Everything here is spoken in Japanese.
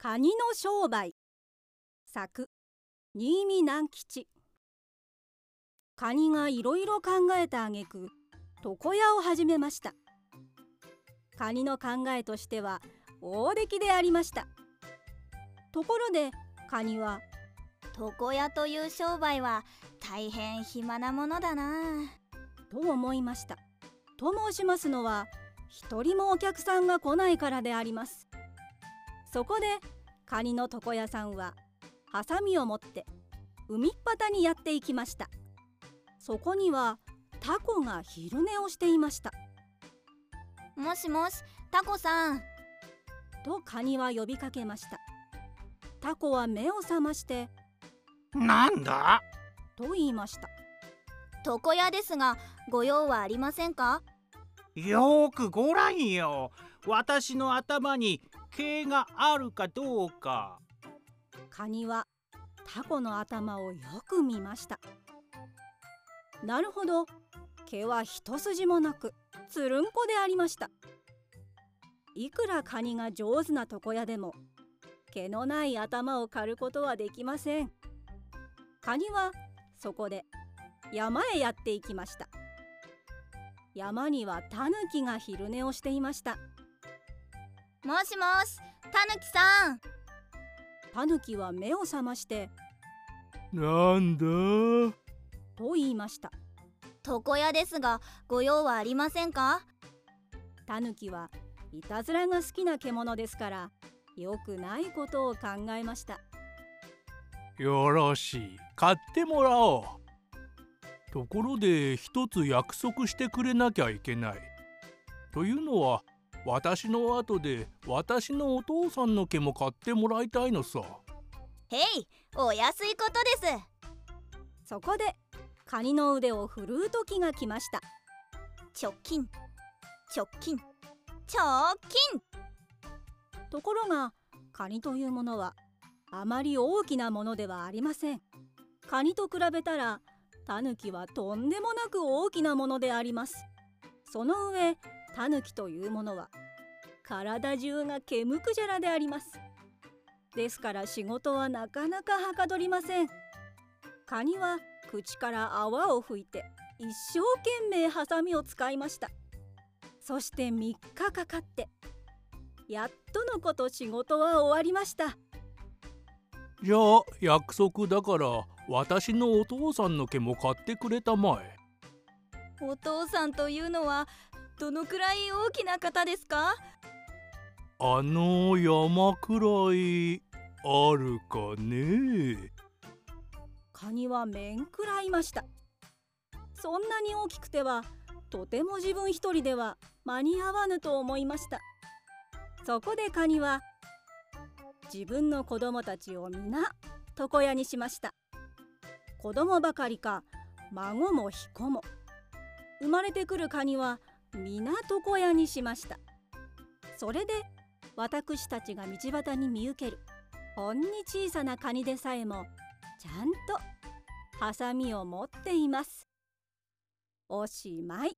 カニの商売。作。新見南吉。カニがいろいろ考えたあげく床屋を始めました。カニの考えとしては大出来でありました。ところでカニは床屋という商売は大変暇なものだな。と思いました。と申しますのは一人もお客さんが来ないからでありますそこでカニの床屋さんはハサミを持って海っ端にやっていきました。そこにはタコが昼寝をしていました。もしもしタコさん。とカニは呼びかけました。タコは目を覚ましてなんだ？と言いました。床屋ですがご用はありませんか？よーくごらんよ。私の頭に毛があるかどうか。カニはタコの頭をよく見ました。なるほど。毛は一筋もなくつるんこでありました。いくらカニが上手な床屋でも毛のない頭を刈ることはできません。カニはそこで山へやっていきました。山にはタヌキが昼寝をしていました。もしもしタヌキさん。タヌキは目を覚ましてなんだ？と言いました。床屋ですがご用はありませんか？タヌキはいたずらが好きな獣ですからよくないことを考えました。よろしい。買ってもらおうところで一つ約束してくれなきゃいけない。というのは私の後で私のお父さんの毛も買ってもらいたいのさ。へいお安いことです。そこでカニの腕を振るう時が来ました。直近直近直近。ところがカニというものはあまり大きなものではありません。カニと比べたらタヌキはとんでもなく大きなものであります。その上タヌキというものは体中が毛むくじゃらであります。ですから仕事はなかなかはかどりません。カニは口から泡を吹いて一生懸命ハサミを使いました。そして3日かかってやっとのこと仕事は終わりました。じゃあ約束だから私のお父さんの毛も買ってくれたまえ。お父さんというのはどのくらい大きな方ですか？あの山くらいあるかね。カニは面食らいました。そんなに大きくてはとても自分一人では間に合わぬと思いました。そこでカニは自分の子供たちを皆床屋にしました子供ばかりか孫も彦も。生まれてくるカニは皆床屋にしました。それで私たちが道端に見受けるほんに小さなカニでさえもちゃんとハサミを持っています。おしまい。